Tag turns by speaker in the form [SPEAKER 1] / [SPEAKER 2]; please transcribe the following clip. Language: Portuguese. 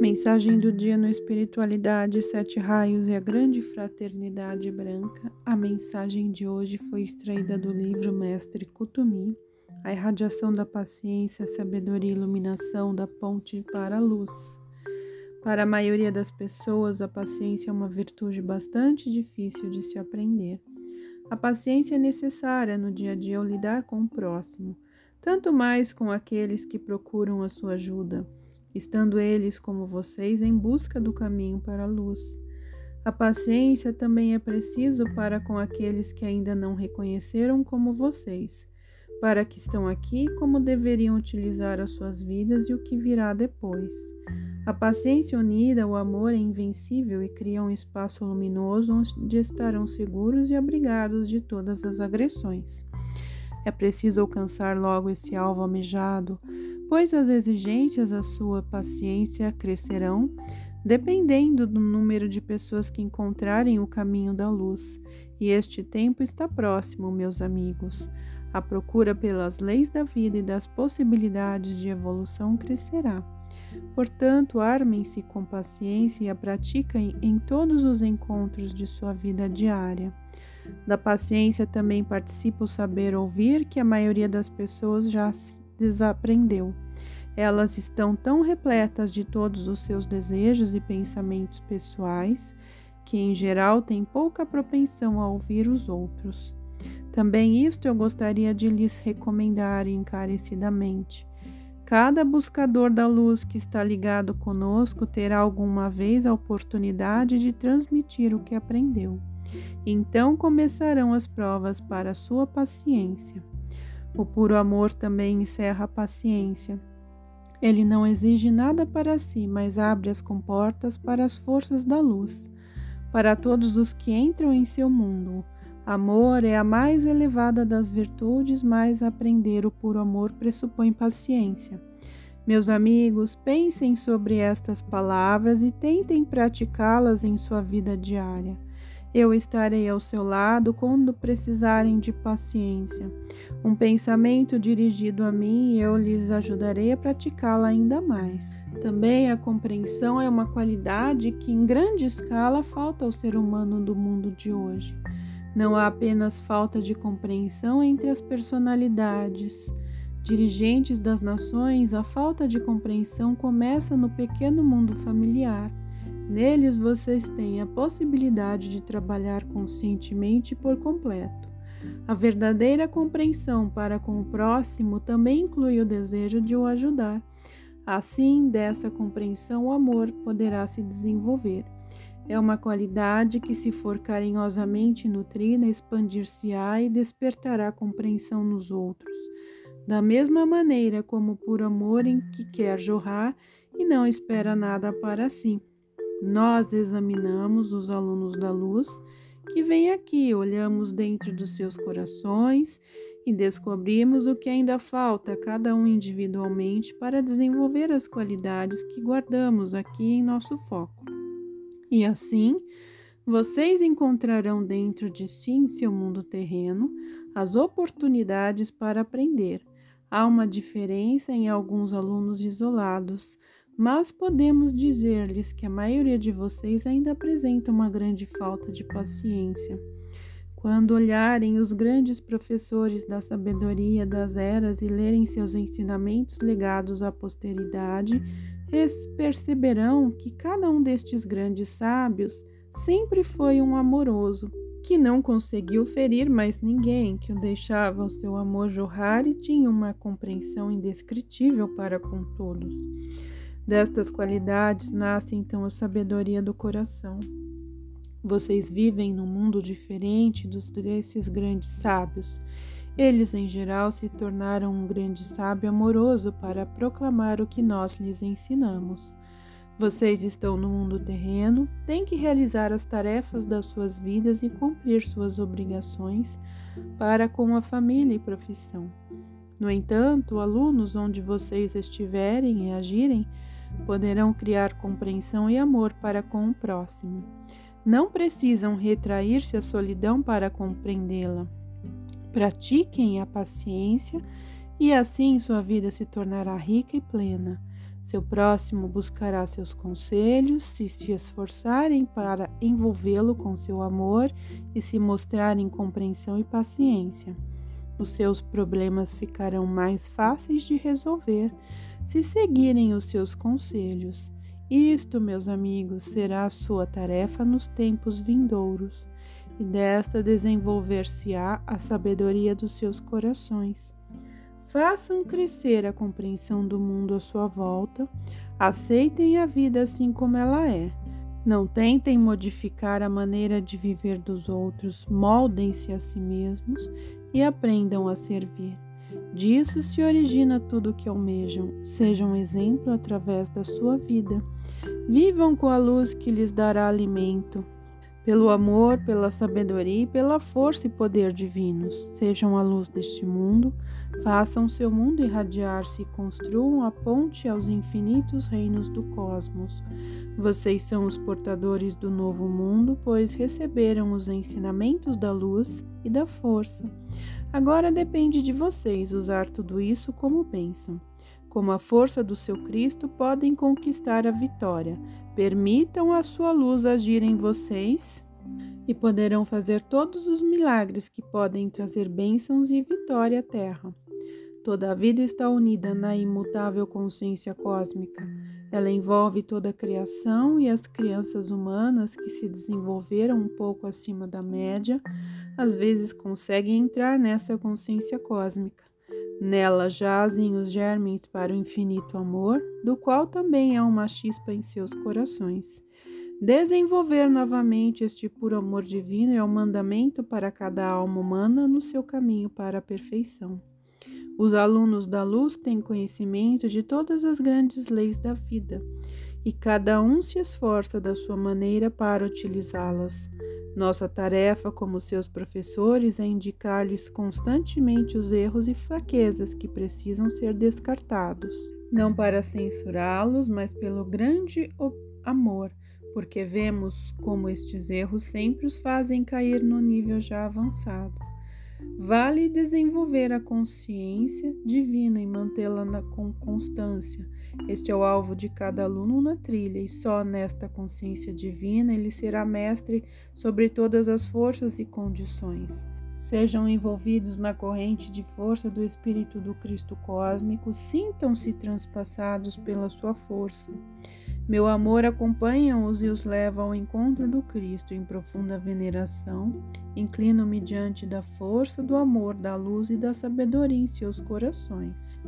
[SPEAKER 1] Mensagem do dia no Espiritualidade, Sete Raios e a Grande Fraternidade Branca. A mensagem de hoje foi extraída do livro Mestre Kutumi, A Irradiação da Paciência, Sabedoria e Iluminação da Ponte para a Luz. Para a maioria das pessoas, a paciência é uma virtude bastante difícil de se aprender. A paciência é necessária no dia a dia ao lidar com o próximo, tanto mais com aqueles que procuram a sua ajuda estando eles, como vocês, em busca do caminho para a luz. A paciência também é preciso para com aqueles que ainda não reconheceram como vocês, para que estão aqui como deveriam utilizar as suas vidas e o que virá depois. A paciência unida ao amor é invencível e cria um espaço luminoso onde estarão seguros e abrigados de todas as agressões. É preciso alcançar logo esse alvo almejado, pois as exigências à sua paciência crescerão, dependendo do número de pessoas que encontrarem o caminho da luz. E este tempo está próximo, meus amigos. A procura pelas leis da vida e das possibilidades de evolução crescerá. Portanto, armem-se com paciência e a pratiquem em todos os encontros de sua vida diária. Da paciência também participa o saber ouvir, que a maioria das pessoas já desaprendeu. Elas estão tão repletas de todos os seus desejos e pensamentos pessoais que, em geral, têm pouca propensão a ouvir os outros. Também isto eu gostaria de lhes recomendar encarecidamente. Cada buscador da luz que está ligado conosco terá alguma vez a oportunidade de transmitir o que aprendeu. Então começarão as provas para sua paciência. O puro amor também encerra a paciência. Ele não exige nada para si, mas abre as comportas para as forças da luz, para todos os que entram em seu mundo. Amor é a mais elevada das virtudes, mas aprender o puro amor pressupõe paciência. Meus amigos, pensem sobre estas palavras e tentem praticá-las em sua vida diária. Eu estarei ao seu lado quando precisarem de paciência. Um pensamento dirigido a mim e eu lhes ajudarei a praticá-la ainda mais. Também a compreensão é uma qualidade que, em grande escala, falta ao ser humano do mundo de hoje. Não há apenas falta de compreensão entre as personalidades. Dirigentes das nações, a falta de compreensão começa no pequeno mundo familiar Neles vocês têm a possibilidade de trabalhar conscientemente por completo. A verdadeira compreensão para com o próximo também inclui o desejo de o ajudar. Assim, dessa compreensão, o amor poderá se desenvolver. É uma qualidade que, se for carinhosamente nutrida, expandir-se-á e despertará compreensão nos outros. Da mesma maneira como por amor em que quer jorrar e não espera nada para si. Nós examinamos os alunos da luz que vêm aqui, olhamos dentro dos seus corações e descobrimos o que ainda falta cada um individualmente para desenvolver as qualidades que guardamos aqui em nosso foco. E assim, vocês encontrarão dentro de si, em seu mundo terreno, as oportunidades para aprender. Há uma diferença em alguns alunos isolados mas podemos dizer-lhes que a maioria de vocês ainda apresenta uma grande falta de paciência. Quando olharem os grandes professores da sabedoria das eras e lerem seus ensinamentos legados à posteridade, perceberão que cada um destes grandes sábios sempre foi um amoroso, que não conseguiu ferir mais ninguém, que o deixava o seu amor jorrar e tinha uma compreensão indescritível para com todos. Destas qualidades nasce então a sabedoria do coração. Vocês vivem num mundo diferente dos desses grandes sábios. Eles, em geral, se tornaram um grande sábio amoroso para proclamar o que nós lhes ensinamos. Vocês estão no mundo terreno, têm que realizar as tarefas das suas vidas e cumprir suas obrigações para com a família e profissão. No entanto, alunos onde vocês estiverem e agirem, poderão criar compreensão e amor para com o próximo. Não precisam retrair-se à solidão para compreendê-la. Pratiquem a paciência e assim sua vida se tornará rica e plena. Seu próximo buscará seus conselhos se se esforçarem para envolvê-lo com seu amor e se mostrarem compreensão e paciência. Os seus problemas ficarão mais fáceis de resolver se seguirem os seus conselhos. Isto, meus amigos, será a sua tarefa nos tempos vindouros, e desta desenvolver-se-á a sabedoria dos seus corações. Façam crescer a compreensão do mundo à sua volta, aceitem a vida assim como ela é. Não tentem modificar a maneira de viver dos outros, moldem-se a si mesmos e aprendam a servir. Disso se origina tudo o que almejam. Sejam um exemplo através da sua vida. Vivam com a luz que lhes dará alimento, pelo amor, pela sabedoria e pela força e poder divinos. Sejam a luz deste mundo, façam seu mundo irradiar-se e construam a ponte aos infinitos reinos do cosmos. Vocês são os portadores do novo mundo, pois receberam os ensinamentos da luz e da força. Agora depende de vocês usar tudo isso como pensam. Como a força do seu Cristo, podem conquistar a vitória. Permitam a sua luz agir em vocês e poderão fazer todos os milagres que podem trazer bênçãos e vitória à Terra. Toda a vida está unida na imutável consciência cósmica. Ela envolve toda a criação e as crianças humanas que se desenvolveram um pouco acima da média, às vezes conseguem entrar nessa consciência cósmica. Nela jazem os germens para o infinito amor, do qual também há uma chispa em seus corações. Desenvolver novamente este puro amor divino é o um mandamento para cada alma humana no seu caminho para a perfeição. Os alunos da luz têm conhecimento de todas as grandes leis da vida e cada um se esforça da sua maneira para utilizá-las. Nossa tarefa como seus professores é indicar-lhes constantemente os erros e fraquezas que precisam ser descartados, não para censurá-los, mas pelo grande amor, porque vemos como estes erros sempre os fazem cair no nível já avançado. Vale desenvolver a consciência divina e mantê-la com constância. Este é o alvo de cada aluno na trilha, e só nesta consciência divina ele será mestre sobre todas as forças e condições. Sejam envolvidos na corrente de força do Espírito do Cristo cósmico, sintam-se transpassados pela sua força. Meu amor acompanha-os e os leva ao encontro do Cristo em profunda veneração. Inclino-me diante da força do amor, da luz e da sabedoria em seus corações.